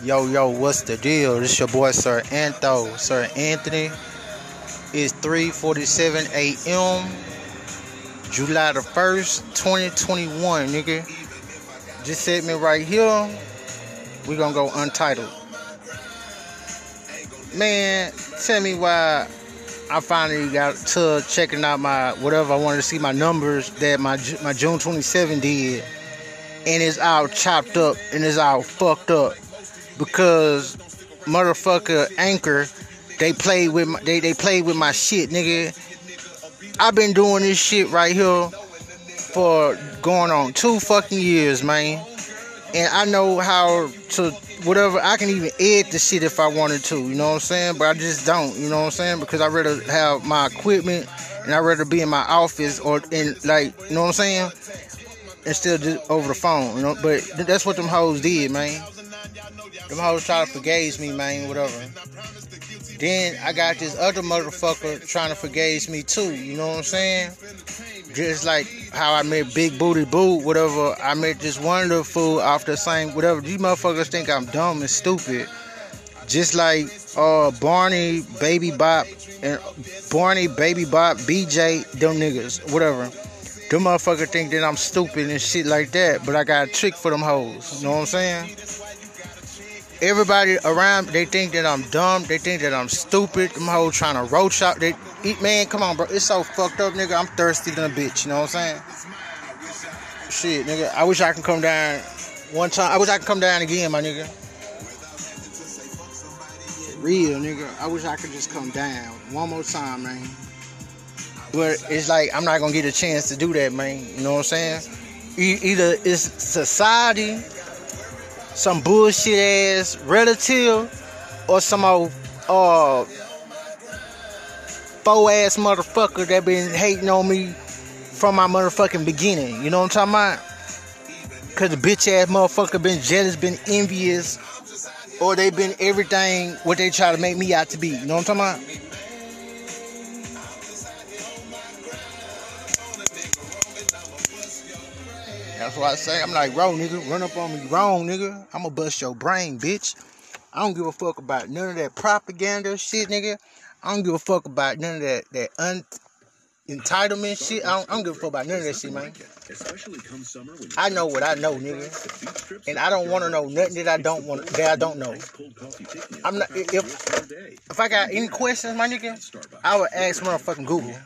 Yo, yo, what's the deal? This your boy Sir Antho, Sir Anthony. It's 3:47 a.m. July the 1st, 2021, nigga. Just This segment right here, we gonna go untitled. Man, tell me why I finally got to checking out my whatever I wanted to see my numbers that my my June 27 did, and it's all chopped up and it's all fucked up because motherfucker Anchor they play with my, they they played with my shit, nigga. I've been doing this shit right here for going on two fucking years, man. And I know how to whatever I can even edit the shit if I wanted to, you know what I'm saying? But I just don't, you know what I'm saying? Because I rather have my equipment and I rather be in my office or in like, you know what I'm saying? Instead of just over the phone, you know. But that's what them hoes did, man. Them hoes try to forgave me, man, whatever. Then I got this other motherfucker trying to forgave me too, you know what I'm saying? Just like how I met Big Booty Boo, whatever. I met this wonderful off the same, whatever. These motherfuckers think I'm dumb and stupid. Just like uh Barney, Baby Bop, and Barney, Baby Bop, BJ, them niggas, whatever. Them motherfuckers think that I'm stupid and shit like that, but I got a trick for them hoes. You know what I'm saying? Everybody around, they think that I'm dumb. They think that I'm stupid. Them hoes trying to roach out. They eat, man, come on, bro. It's so fucked up, nigga. I'm thirsty than a bitch. You know what I'm saying? Shit, nigga. I wish I could come down one time. I wish I could come down again, my nigga. Real, nigga. I wish I could just come down one more time, man. But it's like I'm not gonna get a chance to do that, man. You know what I'm saying? Either it's society, some bullshit ass relative, or some old uh faux ass motherfucker that been hating on me from my motherfucking beginning. You know what I'm talking about? Cause the bitch ass motherfucker been jealous, been envious, or they been everything what they try to make me out to be. You know what I'm talking about? That's why I say I'm like, bro, nigga, run up on me wrong, nigga. I'ma bust your brain, bitch. I don't give a fuck about none of that propaganda shit, nigga. I don't give a fuck about none of that that un- entitlement shit. I don't, I don't give a fuck about none of that shit, man. I know what I know, nigga, and I don't want to know nothing that I don't want that I don't know. I'm not if if I got any questions, my nigga, I would ask motherfucking Google.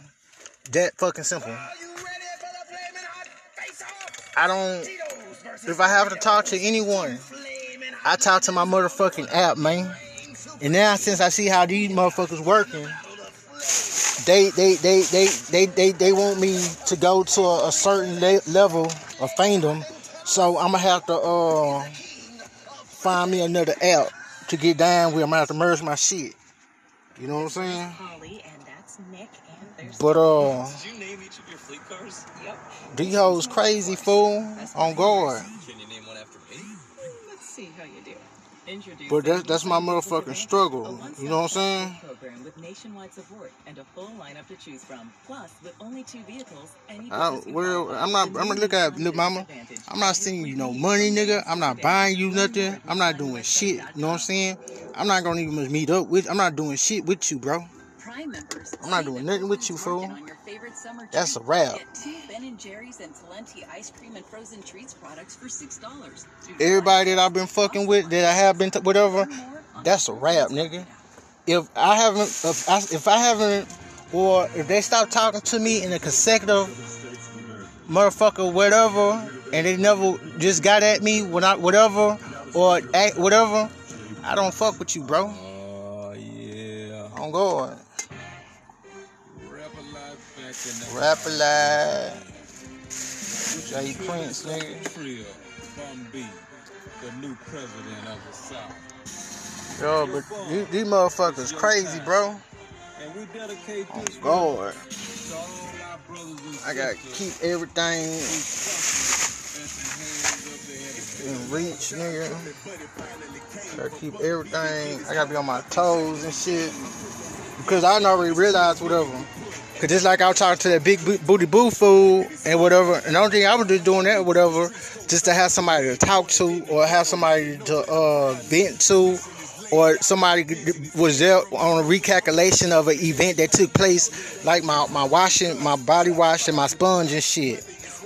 That fucking simple. I don't. If I have to talk to anyone, I talk to my motherfucking app, man. And now since I see how these motherfuckers working, they they they they they they, they want me to go to a, a certain le- level of fandom. So I'm gonna have to uh find me another app to get down with. I'm gonna have to merge my shit. You know what I'm saying? Holly, and that's Nick, and there's But uh, fleet cars? Yep. these hoes crazy fool on guard. Can you name one after me? Let's see how you do. Introducing But that's that's my motherfucking struggle. You know what I'm saying? shopping Program with nationwide support and a full lineup to choose from. Plus, with only two vehicles, any I, well, I'm not. I'm gonna look at Nissan look, mama. I'm not sending you no money, nigga. I'm not buying you nothing. I'm not doing shit. You know what I'm saying? I'm not gonna even meet up with. I'm not doing shit with you, bro. Prime members. I'm not doing nothing with you, fool. On your favorite summer That's a treat. wrap. Get two Ben and Jerry's and Talenti ice cream and frozen treats products for six dollars. Everybody that I've been fucking with, that I have been, t- whatever. That's a wrap, nigga. If I haven't, if I, if I haven't, or if they stop talking to me in a consecutive motherfucker, whatever, and they never just got at me when I, whatever, or act, whatever, I don't fuck with you, bro. Oh, yeah. Oh, on guard. Rap a lot back in the Rap alive. J Prince, nigga. Trill, Bun B, the new president of the South. Yo, but these, these motherfuckers crazy, bro. And we dedicate On this guard. to all our brothers and I gotta keep everything who suffer at the hands of the enemy. in reach, nigga. Gotta keep everything. I gotta be on my toes and shit. Because I already realized whatever. Cause just like I was talking to that big booty boo fool and whatever, and the only thing I was just doing that whatever, just to have somebody to talk to or have somebody to uh, vent to, or somebody was there on a recalculation of an event that took place, like my my washing, my body wash and my sponge and shit.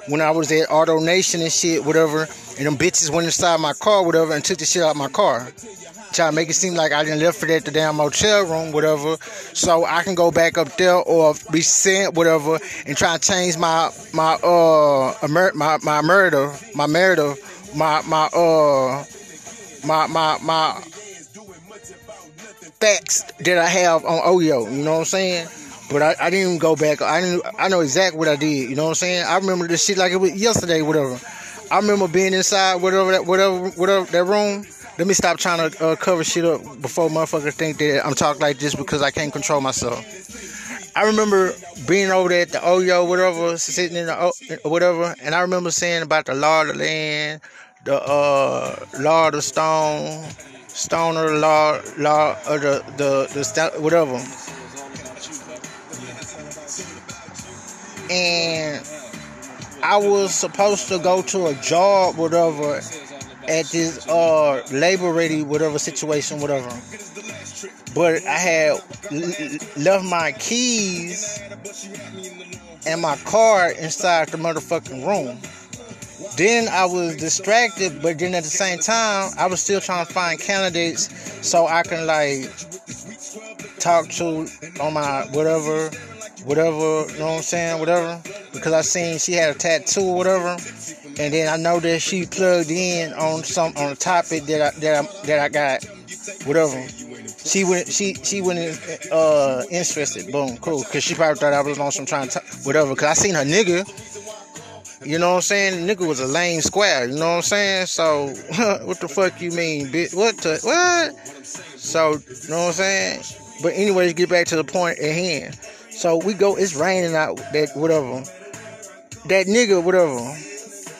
When I was at Auto Nation and shit, whatever, and them bitches went inside my car, whatever, and took the shit out my car try to make it seem like I didn't live for that the damn motel room, whatever. So I can go back up there or be sent, whatever, and try to change my my uh my my murder, my murder, my my uh my my my facts that I have on Oyo. You know what I'm saying? But I, I didn't even go back. I didn't. I know exactly what I did. You know what I'm saying? I remember this shit like it was yesterday, whatever. I remember being inside whatever that whatever whatever that room let me stop trying to uh, cover shit up before motherfuckers think that I'm talking like this because I can't control myself. I remember being over there at the Oyo, whatever, sitting in the o- whatever, and I remember saying about the law of the land, the uh, law of the stone, stoner law, law of the the the whatever, and I was supposed to go to a job, whatever, at this uh labor ready whatever situation whatever. But i had left my keys and my car inside the motherfucking room. Then i was distracted but then at the same time i was still trying to find candidates so i can like talk to on my whatever whatever you know what i'm saying whatever because i seen she had a tattoo or whatever and then I know that she plugged in on some on a topic that I that I that I got, whatever. She went she she went uh interested. Boom, cool. Cause she probably thought I was on some trying to whatever. Cause I seen her nigga. You know what I'm saying? nigga was a lame square. You know what I'm saying? So what the fuck you mean, bitch? What the what? So you know what I'm saying? But anyways, get back to the point at hand. So we go. It's raining out. That whatever. That nigga, whatever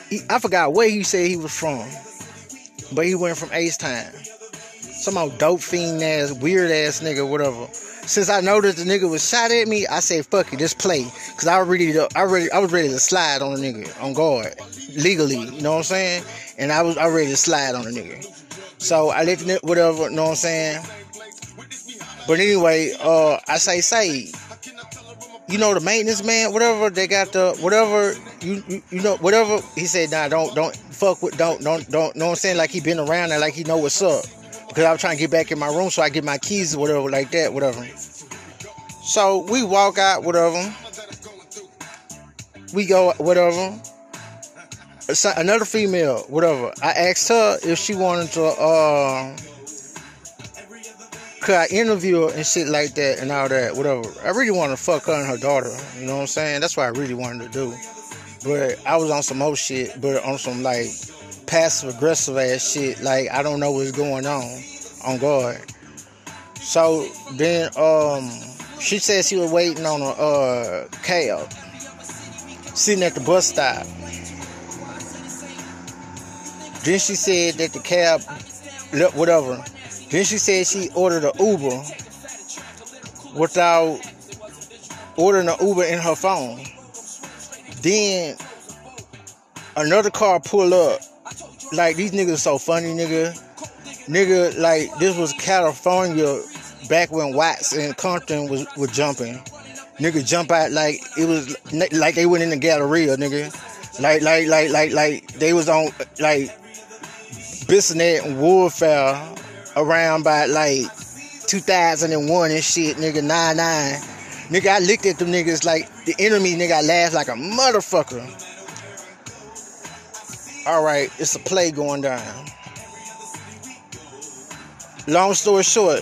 he, I forgot where he said he was from, but he went from Ace Time. Some old dope fiend ass, weird ass nigga, whatever. Since I noticed the nigga was shot at me, I said, "Fuck it, just play." Cause I ready to, I ready, I was ready to slide on a nigga on guard, legally. You know what I'm saying? And I was, I ready to slide on a nigga. So I let the whatever. You know what I'm saying? But anyway, uh, I say, say, you know the maintenance man, whatever they got the whatever you you, you know whatever he said. Nah, don't don't fuck with don't don't don't. Know what I'm saying? Like he been around and like he know what's up. Because I was trying to get back in my room so I get my keys or whatever like that, whatever. So we walk out, whatever. We go, whatever. Another female, whatever. I asked her if she wanted to uh could I interview her and shit like that and all that, whatever. I really want to fuck her and her daughter. You know what I'm saying? That's what I really wanted to do. But I was on some old shit, but on some like passive aggressive ass shit. Like I don't know what's going on on guard. So then um she said she was waiting on a uh cab sitting at the bus stop. Then she said that the cab whatever then she said she ordered an Uber without ordering an Uber in her phone. Then another car pull up. Like these niggas so funny, nigga. Nigga, like this was California back when Watts and Compton was, was jumping. Nigga jump out like it was like they went in the Galleria, nigga. Like like like like like they was on like Bissonnet and Warfare around by like 2001 and shit, nigga, 99. Nigga, I looked at them niggas like the enemy, nigga, I laughed like a motherfucker. Alright, it's a play going down. Long story short,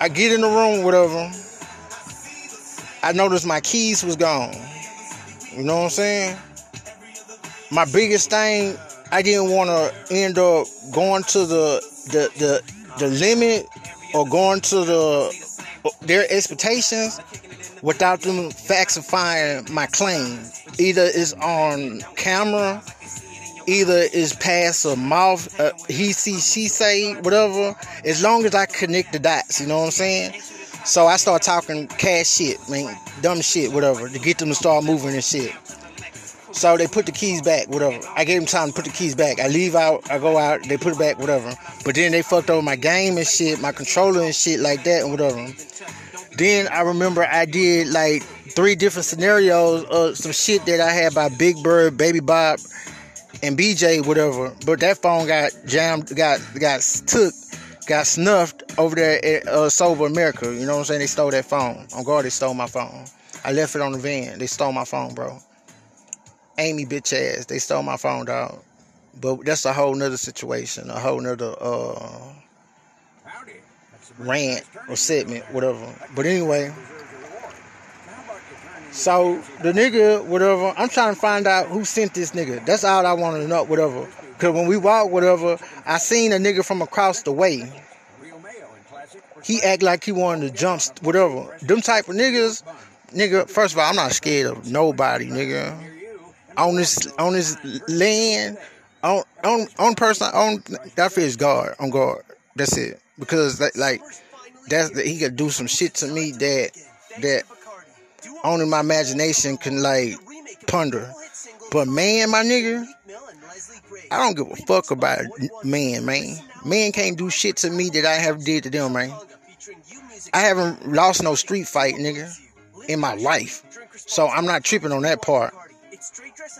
I get in the room, whatever. I noticed my keys was gone. You know what I'm saying? My biggest thing, I didn't want to end up going to the the the the limit or going to the their expectations without them falsifying my claim. Either it's on camera, either it's past a mouth, uh, he see, she say, whatever. As long as I connect the dots, you know what I'm saying? So I start talking cash shit, man, dumb shit, whatever, to get them to start moving and shit. So they put the keys back, whatever. I gave them time to put the keys back. I leave out, I go out, they put it back, whatever. But then they fucked over my game and shit, my controller and shit like that and whatever. Then I remember I did like three different scenarios of some shit that I had by Big Bird, Baby Bop, and BJ, whatever. But that phone got jammed, got got took, got snuffed over there at uh, Sober America. You know what I'm saying? They stole that phone. On guard, they stole my phone. I left it on the van. They stole my phone, bro. Amy bitch ass. They stole my phone, dog. But that's a whole nother situation, a whole nother uh rant or segment, whatever. But anyway. So the nigga, whatever, I'm trying to find out who sent this nigga. That's all I want to know, whatever. Cause when we walk, whatever, I seen a nigga from across the way. He act like he wanted to jump, whatever. Them type of niggas, nigga. First of all, I'm not scared of nobody, nigga. On this, on this land, on on on person, on that feels God on guard. That's it. Because that, like, that's that he could do some shit to me that that only my imagination can like ponder. But man, my nigga, I don't give a fuck about man, man. Man can't do shit to me that I have did to them, man. I haven't lost no street fight, nigga, in my life. So I'm not tripping on that part.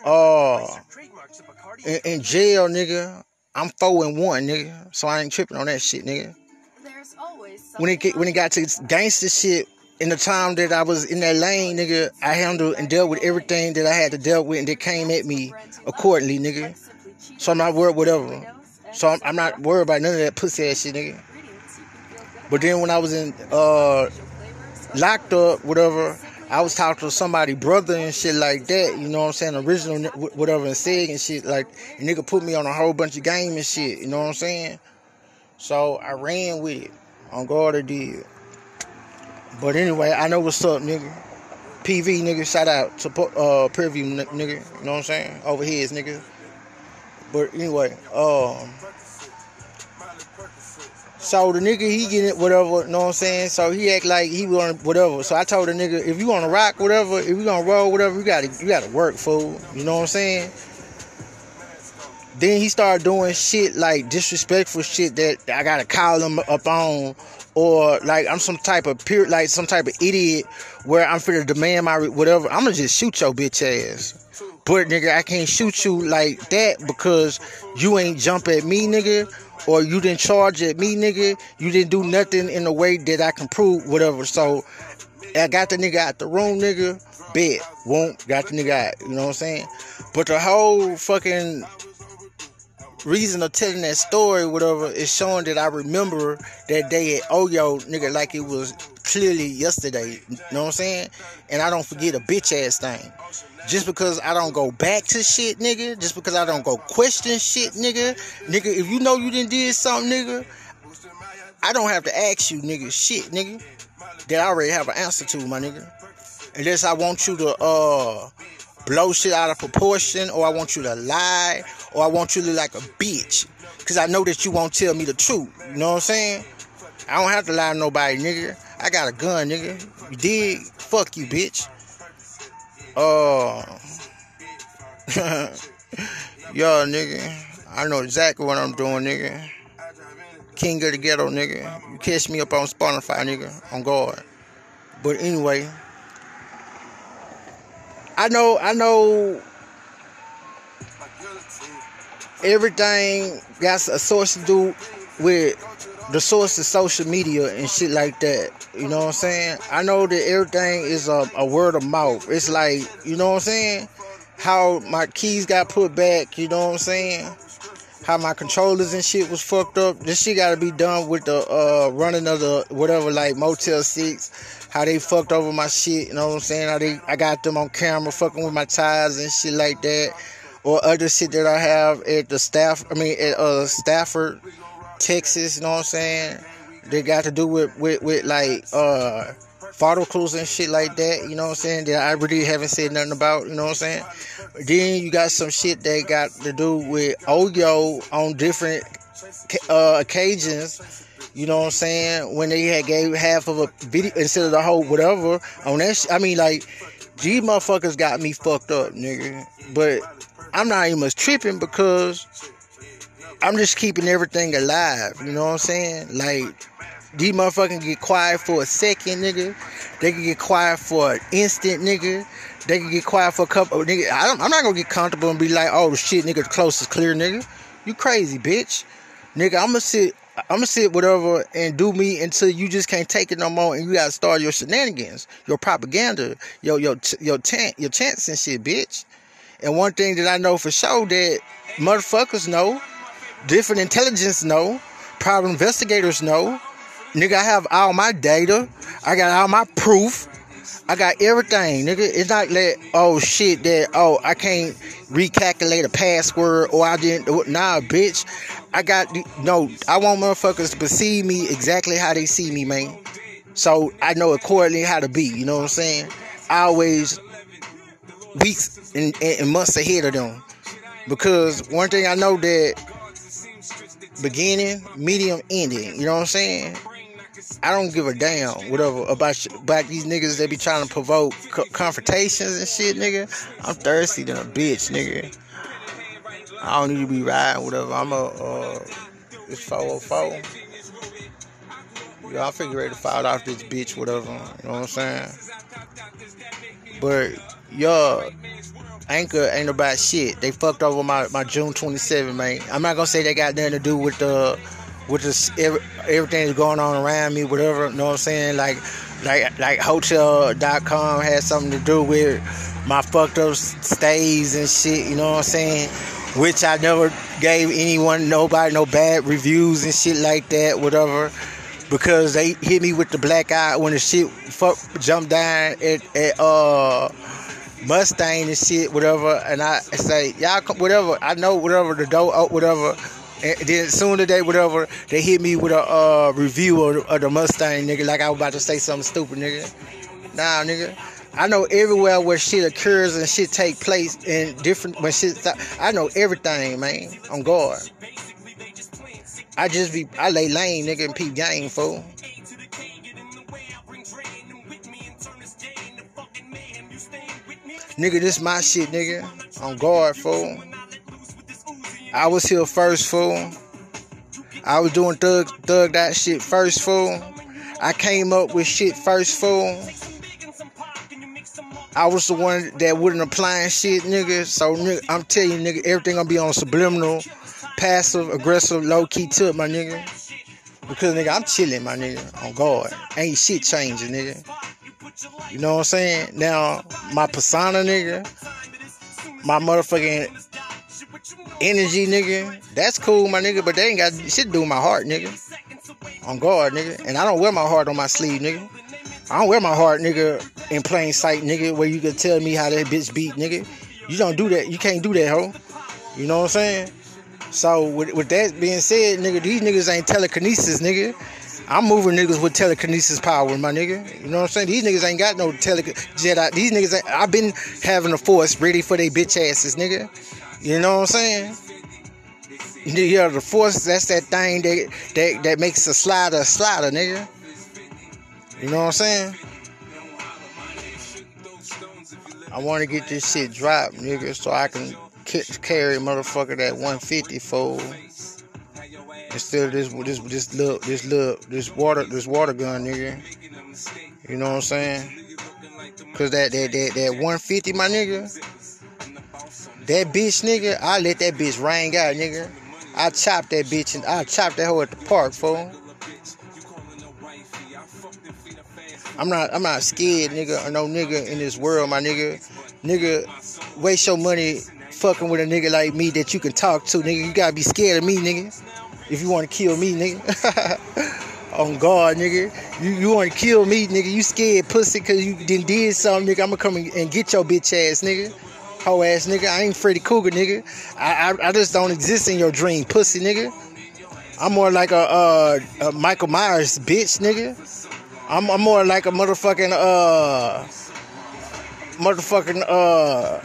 Uh, in, in jail, nigga, I'm four and one, nigga. So I ain't tripping on that shit, nigga. When it get, when it got to gangster shit, in the time that I was in that lane, nigga, I handled and dealt with everything that I had to deal with and that came at me accordingly, nigga. So I'm not worried, whatever. So I'm, I'm not worried about none of that pussy ass shit, nigga. But then when I was in uh locked up, whatever, I was talking to somebody brother and shit like that. You know what I'm saying? Original whatever and said and shit like. And nigga put me on a whole bunch of game and shit. You know what I'm saying? So I ran with it. On guard, I did. But anyway, I know what's up, nigga. PV, nigga, shout out to uh Preview, nigga. You know what I'm saying? Over here, nigga. But anyway, um. So the nigga, he get it, whatever, you know what I'm saying? So he act like he want whatever. So I told the nigga, if you want to rock, whatever, if you gonna roll, whatever, you gotta, you gotta work, fool. You know what I'm saying? Then he started doing shit like disrespectful shit that I gotta call him up on, or like I'm some type of pure, like some type of idiot where I'm finna demand my whatever. I'm gonna just shoot your bitch ass. But nigga, I can't shoot you like that because you ain't jump at me, nigga, or you didn't charge at me, nigga. You didn't do nothing in a way that I can prove whatever. So I got the nigga out the room, nigga. Bet won't got the nigga out. You know what I'm saying? But the whole fucking reason of telling that story, whatever, is showing that I remember that day at Oyo, nigga, like it was clearly yesterday. You know what I'm saying? And I don't forget a bitch ass thing. Just because I don't go back to shit, nigga. Just because I don't go question shit, nigga. Nigga, if you know you didn't did something, nigga, I don't have to ask you, nigga, shit, nigga. That I already have an answer to, my nigga. Unless I want you to, uh, blow shit out of proportion, or I want you to lie, or I want you to look like a bitch. Cause I know that you won't tell me the truth. You know what I'm saying? I don't have to lie to nobody, nigga. I got a gun, nigga. You dig? Fuck you, bitch. Uh, yo, nigga. I know exactly what I'm doing, nigga. King of the ghetto, nigga. You catch me up on Spotify, nigga. On guard. But anyway, I know, I know. Everything got a source to do with the source of social media and shit like that. You know what I'm saying? I know that everything is a, a word of mouth. It's like, you know what I'm saying? How my keys got put back, you know what I'm saying? How my controllers and shit was fucked up. This shit gotta be done with the uh, running of the whatever, like Motel 6. How they fucked over my shit, you know what I'm saying? How they I got them on camera fucking with my tires and shit like that. Or other shit that I have at the staff I mean at uh Stafford Texas, you know what I'm saying? They got to do with with, with like uh follicles and shit like that, you know what I'm saying? That I really haven't said nothing about, you know what I'm saying? Then you got some shit that got to do with Oyo on different uh occasions You know what I'm saying? When they had gave half of a video instead of the whole whatever on that. Sh- I mean, like these motherfuckers got me fucked up, nigga. But I'm not even much tripping because I'm just keeping everything alive. You know what I'm saying? Like these motherfuckers get quiet for a second, nigga. They can get quiet for an instant, nigga. They can get quiet for a couple, nigga. I am not gonna get comfortable and be like, oh shit, nigga, the close is clear, nigga. You crazy, bitch, nigga. I'ma sit. I'ma sit whatever and do me until you just can't take it no more and you gotta start your shenanigans, your propaganda, your your your chant, your chants and shit, bitch. And one thing that I know for sure that motherfuckers know, different intelligence know, private investigators know, Nigga, I have all my data. I got all my proof. I got everything, nigga. It's not that oh shit, that, oh, I can't recalculate a password or I didn't, oh, nah, bitch. I got, no, I want motherfuckers to perceive me exactly how they see me, man. So I know accordingly how to be, you know what I'm saying? I always weeks and, and months ahead of them. Because one thing I know that beginning, medium, ending, you know what I'm saying? I don't give a damn whatever about about these niggas that be trying to provoke confrontations and shit, nigga. I'm thirsty than a bitch, nigga. I don't need to be riding whatever. I'm a uh, it's 404. Yeah, I figure ready to file off this bitch, whatever. You know what I'm saying? But y'all, Anchor ain't about shit. They fucked over my, my June 27, man. I'm not gonna say they got nothing to do with the with this every, everything that's going on around me, whatever, you know what I'm saying? Like like like hotel.com had something to do with my fucked up stays and shit, you know what I'm saying? Which I never gave anyone nobody no bad reviews and shit like that, whatever. Because they hit me with the black eye when the shit fuck jumped down at, at uh Mustang and shit, whatever, and I say, y'all, come, whatever, I know, whatever, the door, whatever, and then soon today, whatever, they hit me with a uh, review of, of, the Mustang, nigga, like I was about to say something stupid, nigga. Nah, nigga. I know everywhere where shit occurs and shit take place in different when shit. I know everything, man. On guard. I just be I lay lane, nigga, and peep game, fool. Nigga, this my shit, nigga. On guard, fool. I was here first, fool. I was doing thug thug that shit first, fool. I came up with shit first, fool. I was the one that wouldn't apply shit, nigga. So, nigga, I'm telling you, nigga, everything gonna be on subliminal, passive, aggressive, low key tip, my nigga. Because, nigga, I'm chilling, my nigga. On guard. Ain't shit changing, nigga. You know what I'm saying? Now, my persona, nigga, my motherfucking energy, nigga. That's cool, my nigga, but they ain't got shit to do with my heart, nigga. On guard, nigga. And I don't wear my heart on my sleeve, nigga. I don't wear my heart, nigga, in plain sight, nigga, where you can tell me how that bitch beat, nigga. You don't do that. You can't do that, ho. You know what I'm saying? So, with, with that being said, nigga, these niggas ain't telekinesis, nigga. I'm moving niggas with telekinesis power, my nigga. You know what I'm saying? These niggas ain't got no tele Jedi. These niggas, ain't, I've been having a force ready for they bitch asses, nigga. You know what I'm saying? Yeah, the force, that's that thing that that, that makes a slider a slider, nigga. You know what I'm saying? I want to get this shit dropped, nigga, so I can carry motherfucker that 150 fold instead of this this this little this little this water this water gun, nigga. You know what I'm saying? Cause that that that that 150, my nigga. That bitch, nigga, I let that bitch ring out, nigga. I chop that bitch and I chop that hoe at the park, fool. I'm not I'm not scared, nigga, or no nigga in this world, my nigga. Nigga, waste your money fucking with a nigga like me that you can talk to, nigga. You gotta be scared of me, nigga. If you wanna kill me, nigga. On guard, nigga. You, you wanna kill me, nigga. You scared pussy cause you didn't did something, nigga. I'ma come and get your bitch ass, nigga hoe ass nigga. I ain't Freddy Krueger, nigga. I, I, I just don't exist in your dream, pussy, nigga. I'm more like a, a Michael Myers bitch, nigga. I'm, I'm, more like a motherfucking uh motherfucking uh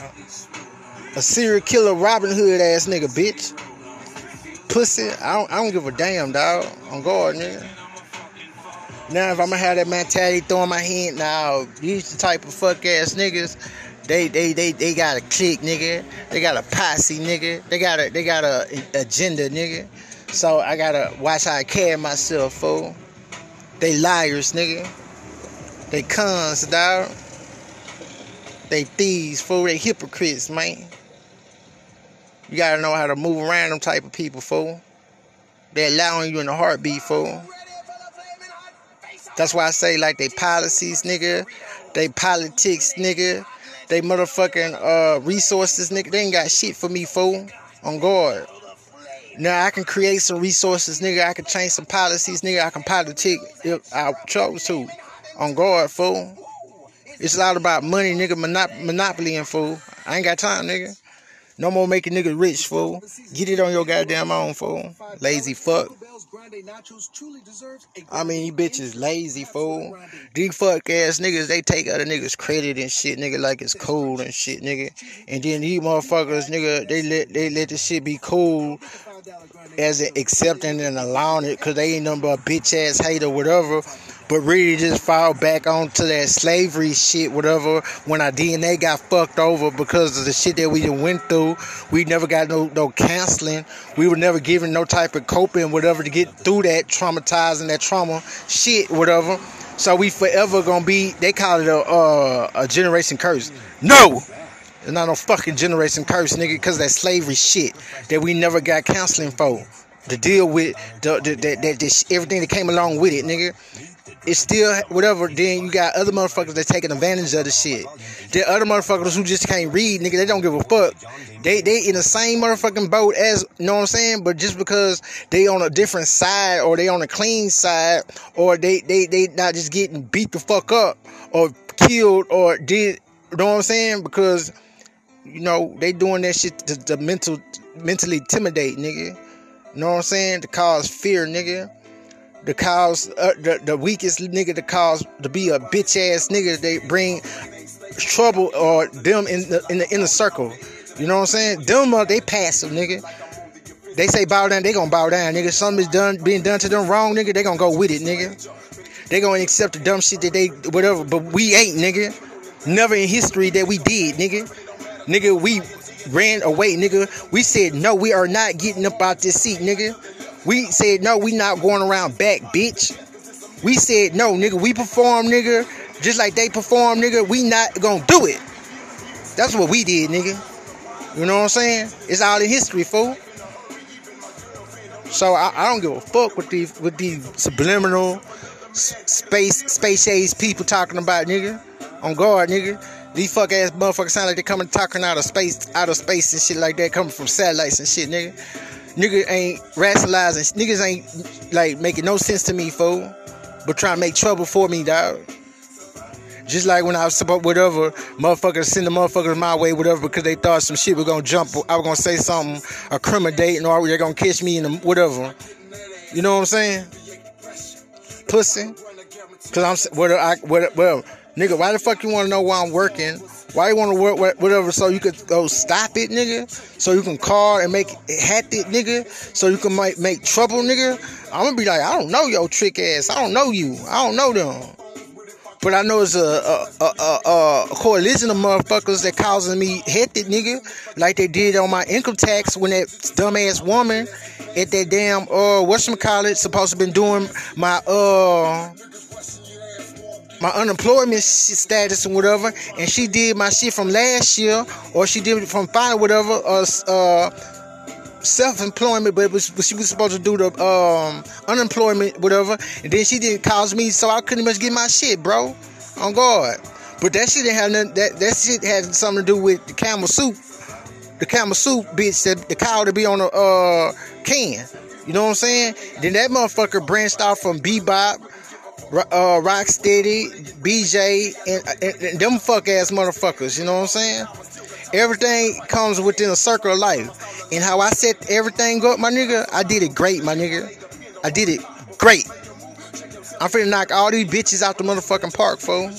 a serial killer Robin Hood ass nigga, bitch. Pussy, I don't, I don't give a damn, dog. On guard, nigga. Now, if I'm gonna have that mentality throwing my hand, now, these the type of fuck ass niggas. They, they, they, they got a clique, nigga. They got a posse, nigga. They got a, they got a agenda, nigga. So I gotta watch how I carry myself, fool. They liars, nigga. They cons, dog. They thieves, fool. They hypocrites, man. You gotta know how to move around them type of people, fool. They allowing you in the heartbeat, fool. That's why I say like they policies, nigga. They politics, nigga. They motherfucking uh resources, nigga. They ain't got shit for me, fool. On guard. Now I can create some resources, nigga. I can change some policies, nigga. I can politic if I chose to. On guard, fool. It's all about money, nigga. Monop- monopoly and fool. I ain't got time, nigga. No more making niggas rich, fool. Get it on your goddamn own, fool. Lazy fuck. I mean, you bitches lazy, fool. These fuck ass niggas, they take other niggas credit and shit, nigga, like it's cool and shit, nigga. And then these motherfuckers, nigga, they let they let the shit be cool as accepting and allowing it because they ain't but a bitch ass hate or whatever but really just fall back onto that slavery shit, whatever. When our DNA got fucked over because of the shit that we went through, we never got no no counseling. We were never given no type of coping, whatever, to get through that traumatizing that trauma shit, whatever. So we forever gonna be. They call it a uh, a generation curse. No. It's not no fucking generation curse, nigga, because that slavery shit that we never got counseling for to deal with the, the, the, the, everything that came along with it, nigga it's still whatever. Then you got other motherfuckers that taking advantage of the shit. There other motherfuckers who just can't read, nigga. They don't give a fuck. They they in the same motherfucking boat as you know what I'm saying. But just because they on a different side or they on a clean side or they they they not just getting beat the fuck up or killed or did you know what I'm saying because you know they doing that shit to, to mental mentally intimidate, nigga. You know what I'm saying? To cause fear, nigga to cause uh, the, the weakest nigga to cause to be a bitch ass nigga. They bring trouble or them in the in the inner circle. You know what I'm saying? Them uh, they passive nigga. They say bow down, they gonna bow down, nigga. Something's done being done to them wrong, nigga. They gonna go with it, nigga. They gonna accept the dumb shit that they whatever, but we ain't, nigga. Never in history that we did, nigga. Nigga, we ran away, nigga. We said no, we are not getting up out this seat, nigga. We said, no, we not going around back, bitch. We said, no, nigga, we perform, nigga, just like they perform, nigga. We not gonna do it. That's what we did, nigga. You know what I'm saying? It's all in history, fool. So I, I don't give a fuck with these with these subliminal space space age people talking about, nigga. On guard, nigga. These fuck ass motherfuckers sound like they coming talking out of space, out of space and shit like that, coming from satellites and shit, nigga. Nigga ain't rationalizing. Niggas ain't like making no sense to me, fool. But trying to make trouble for me, dog. Just like when I was about whatever, motherfuckers send the motherfuckers my way, whatever, because they thought some shit was gonna jump. I was gonna say something, incriminating, or they're gonna catch me in the whatever. You know what I'm saying? Pussy. Cause I'm what I what well, nigga, why the fuck you wanna know why I'm working? Why you want to work whatever so you could go stop it, nigga? So you can call and make it hat it, nigga? So you can make, make trouble, nigga? I'm gonna be like, I don't know your trick ass. I don't know you. I don't know them. But I know it's a, a, a, a, a coalition of motherfuckers that causing me hectic, nigga. Like they did on my income tax when that dumbass woman at that damn, uh, whatchamacallit supposed to been doing my, uh, my unemployment status and whatever, and she did my shit from last year, or she did it from fine whatever, or uh self-employment, but, was, she was supposed to do the um, unemployment, whatever, and then she didn't cause me, so I couldn't much get my shit, bro. On guard. But that shit didn't have nothing, that, that shit had something to do with the camel soup. The camel soup, bitch, that the cow to be on a uh, can. You know what I'm saying? Then that motherfucker branched off from bebop uh, Rocksteady, BJ, and, and, and them fuck ass motherfuckers. You know what I'm saying? Everything comes within a circle of life. And how I set everything up, my nigga, I did it great, my nigga. I did it great. I'm finna knock all these bitches out the motherfucking park, fool.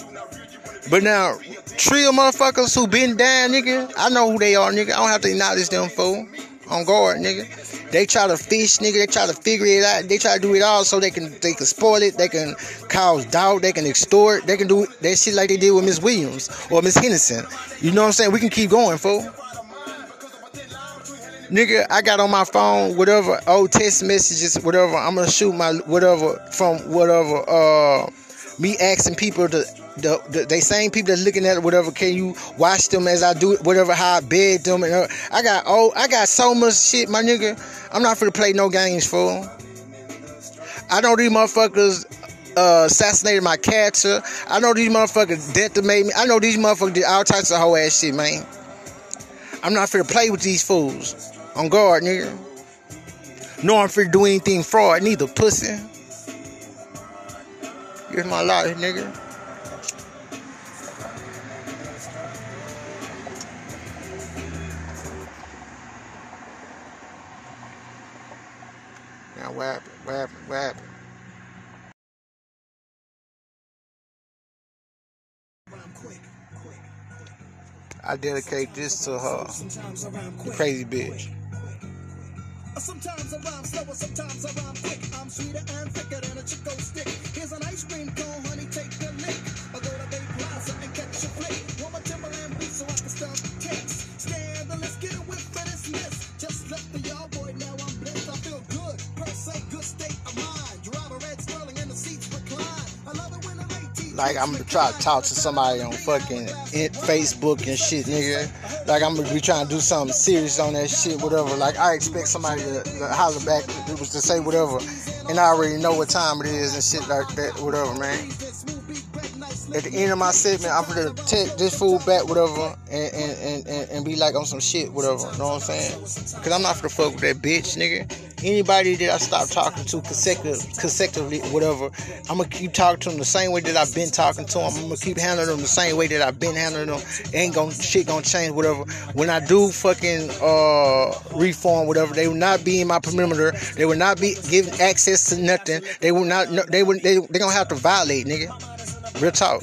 But now, trio motherfuckers who been down, nigga, I know who they are, nigga. I don't have to acknowledge them, fool. On guard, nigga. They try to fish, nigga. They try to figure it out. They try to do it all so they can they can spoil it. They can cause doubt. They can extort. They can do that shit like they did with Miss Williams or Miss Henderson. You know what I'm saying? We can keep going, fool. Nigga, I got on my phone whatever old text messages, whatever. I'm gonna shoot my whatever from whatever. Uh, me asking people to the, the they same people that's looking at whatever. Can you watch them as I do it, whatever? How I bed them and uh, I got oh I got so much shit, my nigga. I'm not finna play no games, fool. I know these motherfuckers uh, assassinated my catcher. I know these motherfuckers decimated me. I know these motherfuckers did all types of whole ass shit, man. I'm not finna play with these fools. On guard, nigga. No, I'm finna do anything fraud, neither, pussy. Here's my life, nigga. What happened? What happened? What happened? I dedicate this to her, the crazy bitch. Sometimes I rhyme slower, sometimes I rhyme quick. I'm sweeter and thicker than a Chick-O-Stick. Here's an ice cream cone, honey, take the lick. Like I'm gonna try to talk to somebody on fucking in- Facebook and shit, nigga. Like I'm gonna be trying to do something serious on that shit, whatever. Like I expect somebody to, to holler back, it was to say whatever, and I already know what time it is and shit like that, whatever, man. At the end of my segment, I'm gonna take this fool back, whatever, and and, and, and be like on some shit, whatever. You know what I'm saying? Because I'm not gonna fuck with that bitch, nigga. Anybody that I stop talking to consecutive, consecutively, whatever, I'm gonna keep talking to them the same way that I've been talking to them. I'm gonna keep handling them the same way that I've been handling them. Ain't gonna shit gonna change, whatever. When I do fucking uh reform, whatever, they will not be in my perimeter. They will not be given access to nothing. They will not. no- They will. They they gonna have to violate, nigga. Real talk.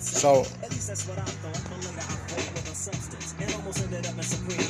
So almost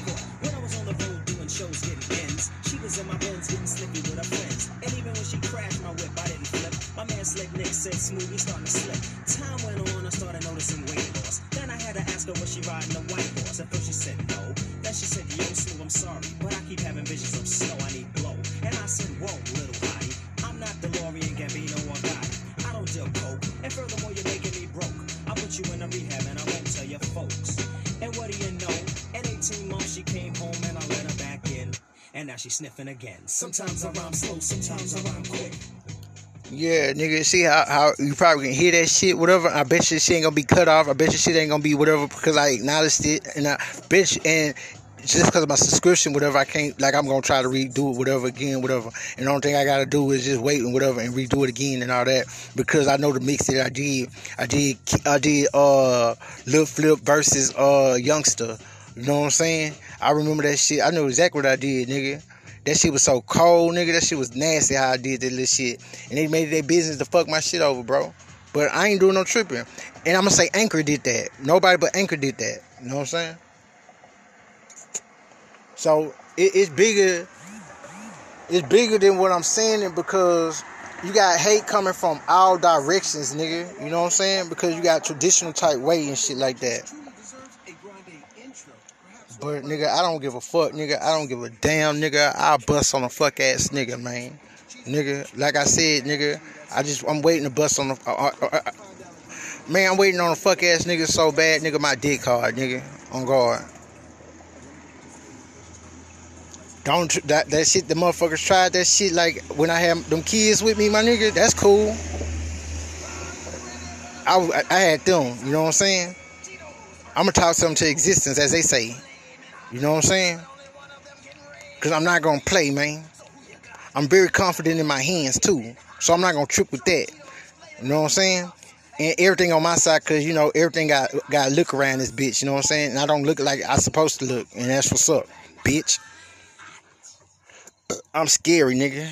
she's sniffing again. Sometimes I rhyme slow, sometimes I rhyme quick. Yeah, nigga, see how, how you probably can hear that shit, whatever. I bet you shit ain't gonna be cut off. I bet you shit ain't gonna be whatever because I acknowledged it, and I you, and just because of my subscription, whatever, I can't like I'm gonna try to redo it, whatever again, whatever. And the only thing I gotta do is just wait and whatever and redo it again and all that because I know the mix that I did. I did, I did, uh, Lil Flip versus uh Youngster. You know what I'm saying? I remember that shit. I know exactly what I did, nigga. That shit was so cold, nigga. That shit was nasty how I did that little shit. And they made it their business to fuck my shit over, bro. But I ain't doing no tripping. And I'm gonna say Anchor did that. Nobody but Anchor did that. You know what I'm saying? So it, it's bigger. It's bigger than what I'm saying because you got hate coming from all directions, nigga. You know what I'm saying? Because you got traditional type way and shit like that. But nigga, I don't give a fuck, nigga. I don't give a damn, nigga. I'll bust on a fuck ass nigga, man. Nigga, like I said, nigga, I just I'm waiting to bust on the. Uh, uh, uh, man, I'm waiting on a fuck ass nigga so bad, nigga. My dick hard, nigga. On guard. Don't that that shit. The motherfuckers tried that shit like when I had them kids with me, my nigga. That's cool. I I had them. You know what I'm saying? I'm gonna talk something to existence, as they say. You know what I'm saying? Cause I'm not gonna play, man. I'm very confident in my hands too, so I'm not gonna trip with that. You know what I'm saying? And everything on my side, cause you know everything got got to look around this bitch. You know what I'm saying? And I don't look like I'm supposed to look, and that's what's up, bitch. Uh, I'm scary, nigga.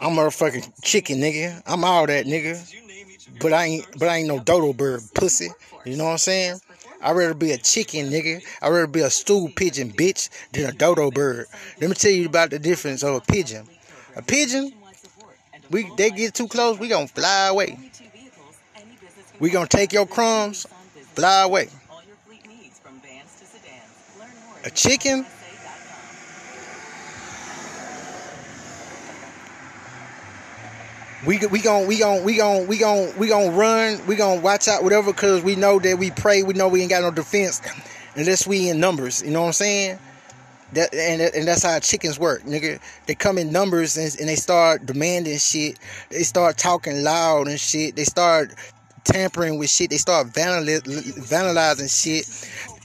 I'm motherfucking chicken, nigga. I'm all that, nigga. but I ain't but I ain't no dodo bird pussy. You know what I'm saying? I'd rather be a chicken, nigga. I'd rather be a stool pigeon, bitch, than a dodo bird. Let me tell you about the difference of a pigeon. A pigeon, we they get too close, we gonna fly away. We gonna take your crumbs, fly away. A your fleet needs from vans to sedans. Learn more A at chicken, USA.com. we we gon' we gon' we gon' we gon' we gon' run, we gon' watch out whatever cuz we know that we pray, we know we ain't got no defense unless we in numbers, you know what I'm saying? That and and that's how chickens work, nigga. They come in numbers and, and they start demanding shit. They start talking loud and shit. They start tampering with shit. They start vandalizing shit.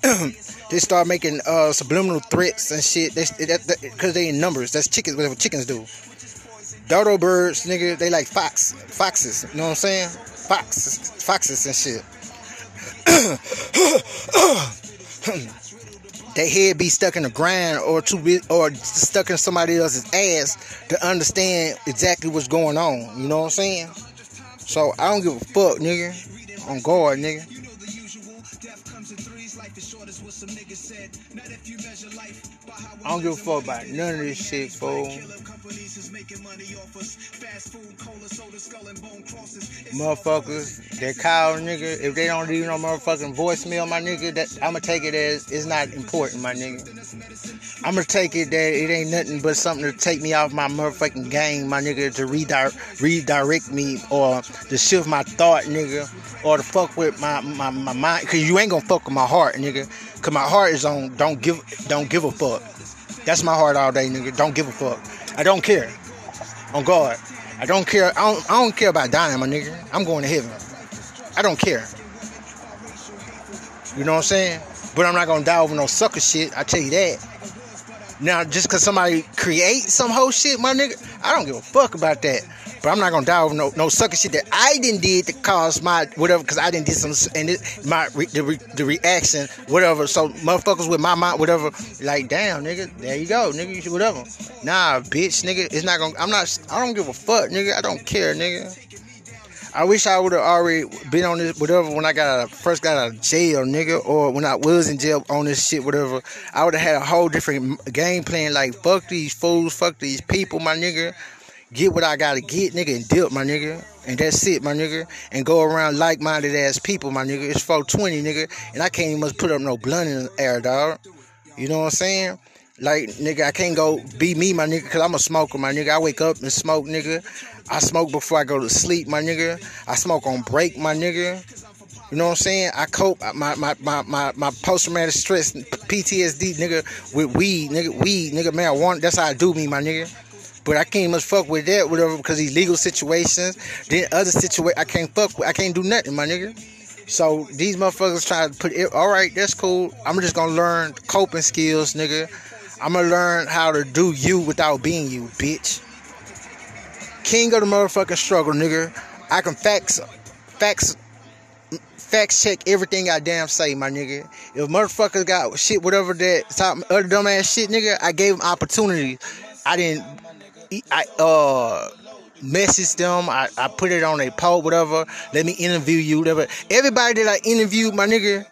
they start making uh, subliminal threats and shit. They, that, that, Cause they in numbers. That's chickens. Whatever chickens do. Dodo birds, nigga, they like fox, foxes. You know what I'm saying? Foxes, foxes and shit. They head be stuck in the ground or too big, or stuck in somebody else's ass to understand exactly what's going on. You know what I'm saying? So I don't give a fuck, nigga. On guard, nigga. I don't give a fuck about none of this shit, fool. Motherfuckers that call nigga, if they don't leave no motherfucking voicemail, my nigga, that I'ma take it as it's not important, my nigga. I'ma take it that it ain't nothing but something to take me off my motherfucking game, my nigga, to redirect redirect me or to shift my thought, nigga, or to fuck with my my, my mind. Cause you ain't gonna fuck with my heart, nigga. Cause my heart is on don't give don't give a fuck. That's my heart all day, nigga. Don't give a fuck. I don't care. On God. I don't care. I don't, I don't care about dying, my nigga. I'm going to heaven. I don't care. You know what I'm saying? But I'm not gonna die over no sucker shit. I tell you that. Now, just cause somebody create some whole shit, my nigga, I don't give a fuck about that. But I'm not gonna die over no, no sucker shit that I didn't did to cause my whatever, cause I didn't did some and it, my re, the, re, the reaction whatever. So motherfuckers with my mind whatever, like damn nigga, there you go, nigga, you should whatever. Nah, bitch, nigga, it's not gonna. I'm not. I don't give a fuck, nigga. I don't care, nigga. I wish I would have already been on this, whatever, when I got out, first got out of jail, nigga, or when I was in jail on this shit, whatever. I would have had a whole different game plan. Like, fuck these fools, fuck these people, my nigga. Get what I gotta get, nigga, and dip, my nigga. And that's it, my nigga. And go around like minded ass people, my nigga. It's 420, nigga. And I can't even put up no blunt in the air, dog. You know what I'm saying? Like, nigga, I can't go be me, my nigga, because I'm a smoker, my nigga. I wake up and smoke, nigga. I smoke before I go to sleep, my nigga. I smoke on break, my nigga. You know what I'm saying? I cope my my my my, my post traumatic stress PTSD nigga with weed, nigga, weed, nigga, marijuana. That's how I do me, my nigga. But I can't much fuck with that, whatever, because these legal situations. Then other situations, I can't fuck with. I can't do nothing, my nigga. So these motherfuckers try to put it. All right, that's cool. I'm just gonna learn coping skills, nigga. I'm gonna learn how to do you without being you, bitch. King of the motherfucking struggle, nigga. I can facts, facts, facts check everything I damn say, my nigga. If motherfuckers got shit, whatever that top other dumbass shit, nigga, I gave them opportunity. I didn't, I uh message them. I, I put it on a poll, whatever. Let me interview you, whatever. Everybody that I interviewed, my nigga,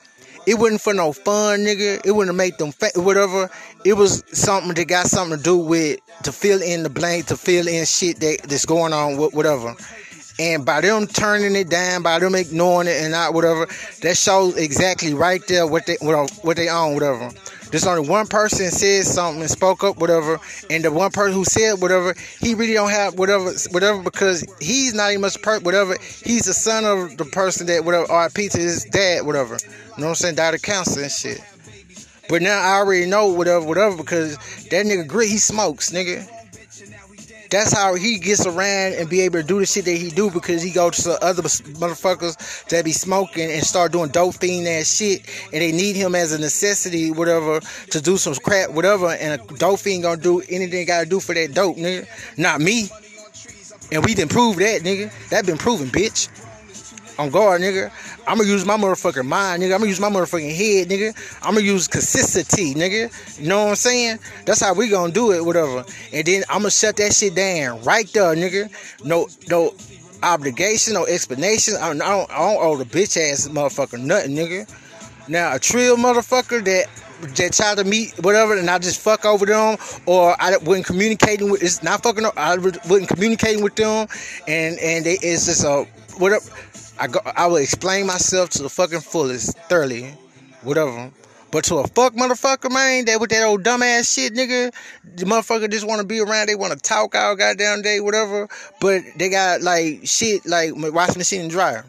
it wasn't for no fun, nigga. It wouldn't make them fa- whatever. It was something that got something to do with to fill in the blank, to fill in shit that, that's going on, wh- whatever. And by them turning it down, by them ignoring it and not whatever, that shows exactly right there what they what, what they own, whatever. There's only one person said something and spoke up, whatever, and the one person who said whatever, he really don't have whatever, whatever, because he's not even much per whatever. He's the son of the person that whatever RIP to his dad, whatever. You know what I'm saying? Died of cancer and shit. But now I already know whatever, whatever, because that nigga grit, he smokes, nigga. That's how he gets around and be able to do the shit that he do because he goes to other motherfuckers that be smoking and start doing dope fiend ass shit and they need him as a necessity, whatever, to do some crap, whatever, and a dope fiend gonna do anything gotta do for that dope, nigga. Not me. And we didn't prove that, nigga. That been proven, bitch. On guard, nigga. I'm gonna use my motherfucking mind, nigga. I'm gonna use my motherfucking head, nigga. I'm gonna use consistency, nigga. You know what I'm saying? That's how we gonna do it, whatever. And then I'm gonna shut that shit down right there, nigga. No, no. obligation no explanation. I don't, I don't, owe the bitch ass motherfucker nothing, nigga. Now a trill motherfucker that that tried to meet whatever, and I just fuck over them, or I wasn't communicating with. It's not fucking. I wasn't communicating with them, and and they, it's just a whatever. I go. I will explain myself to the fucking fullest, thoroughly, whatever. But to a fuck motherfucker, man, that with that old dumbass shit, nigga, the motherfucker just want to be around. They want to talk all goddamn day, whatever. But they got like shit, like washing the machine and dryer.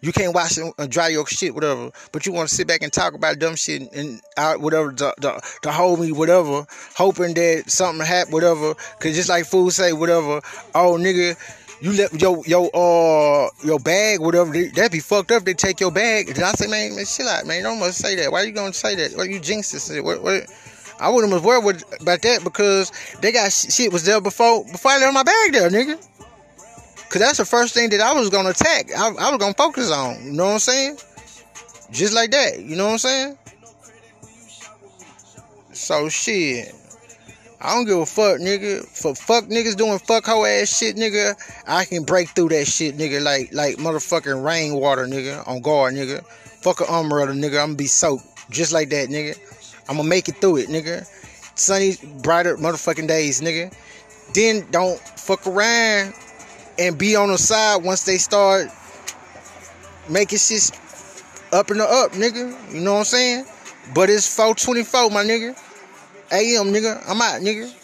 You can't wash and dry your shit, whatever. But you want to sit back and talk about dumb shit and out, whatever, to, to hold me, whatever, hoping that something happen, whatever. Cause just like fools say, whatever. Oh, nigga, you let your your uh your bag, whatever. That be fucked up. They take your bag. And I say, man, man, chill out, man. Don't must say that. Why you gonna say that? What you jinx this? What what? I wouldn't have worried about that because they got shit was there before before I left my bag there, nigga. Cause that's the first thing that I was gonna attack. I, I was gonna focus on. You know what I'm saying? Just like that. You know what I'm saying? So shit. I don't give a fuck, nigga. For fuck niggas doing fuck hoe ass shit, nigga, I can break through that shit, nigga, like like motherfucking rainwater, nigga, on guard, nigga. Fuck an umbrella, nigga. I'm gonna be soaked. Just like that, nigga. I'm gonna make it through it, nigga. Sunny, brighter motherfucking days, nigga. Then don't fuck around and be on the side once they start making shit up and up, nigga. You know what I'm saying? But it's 424, my nigga. AM, nigga. I'm out, nigga.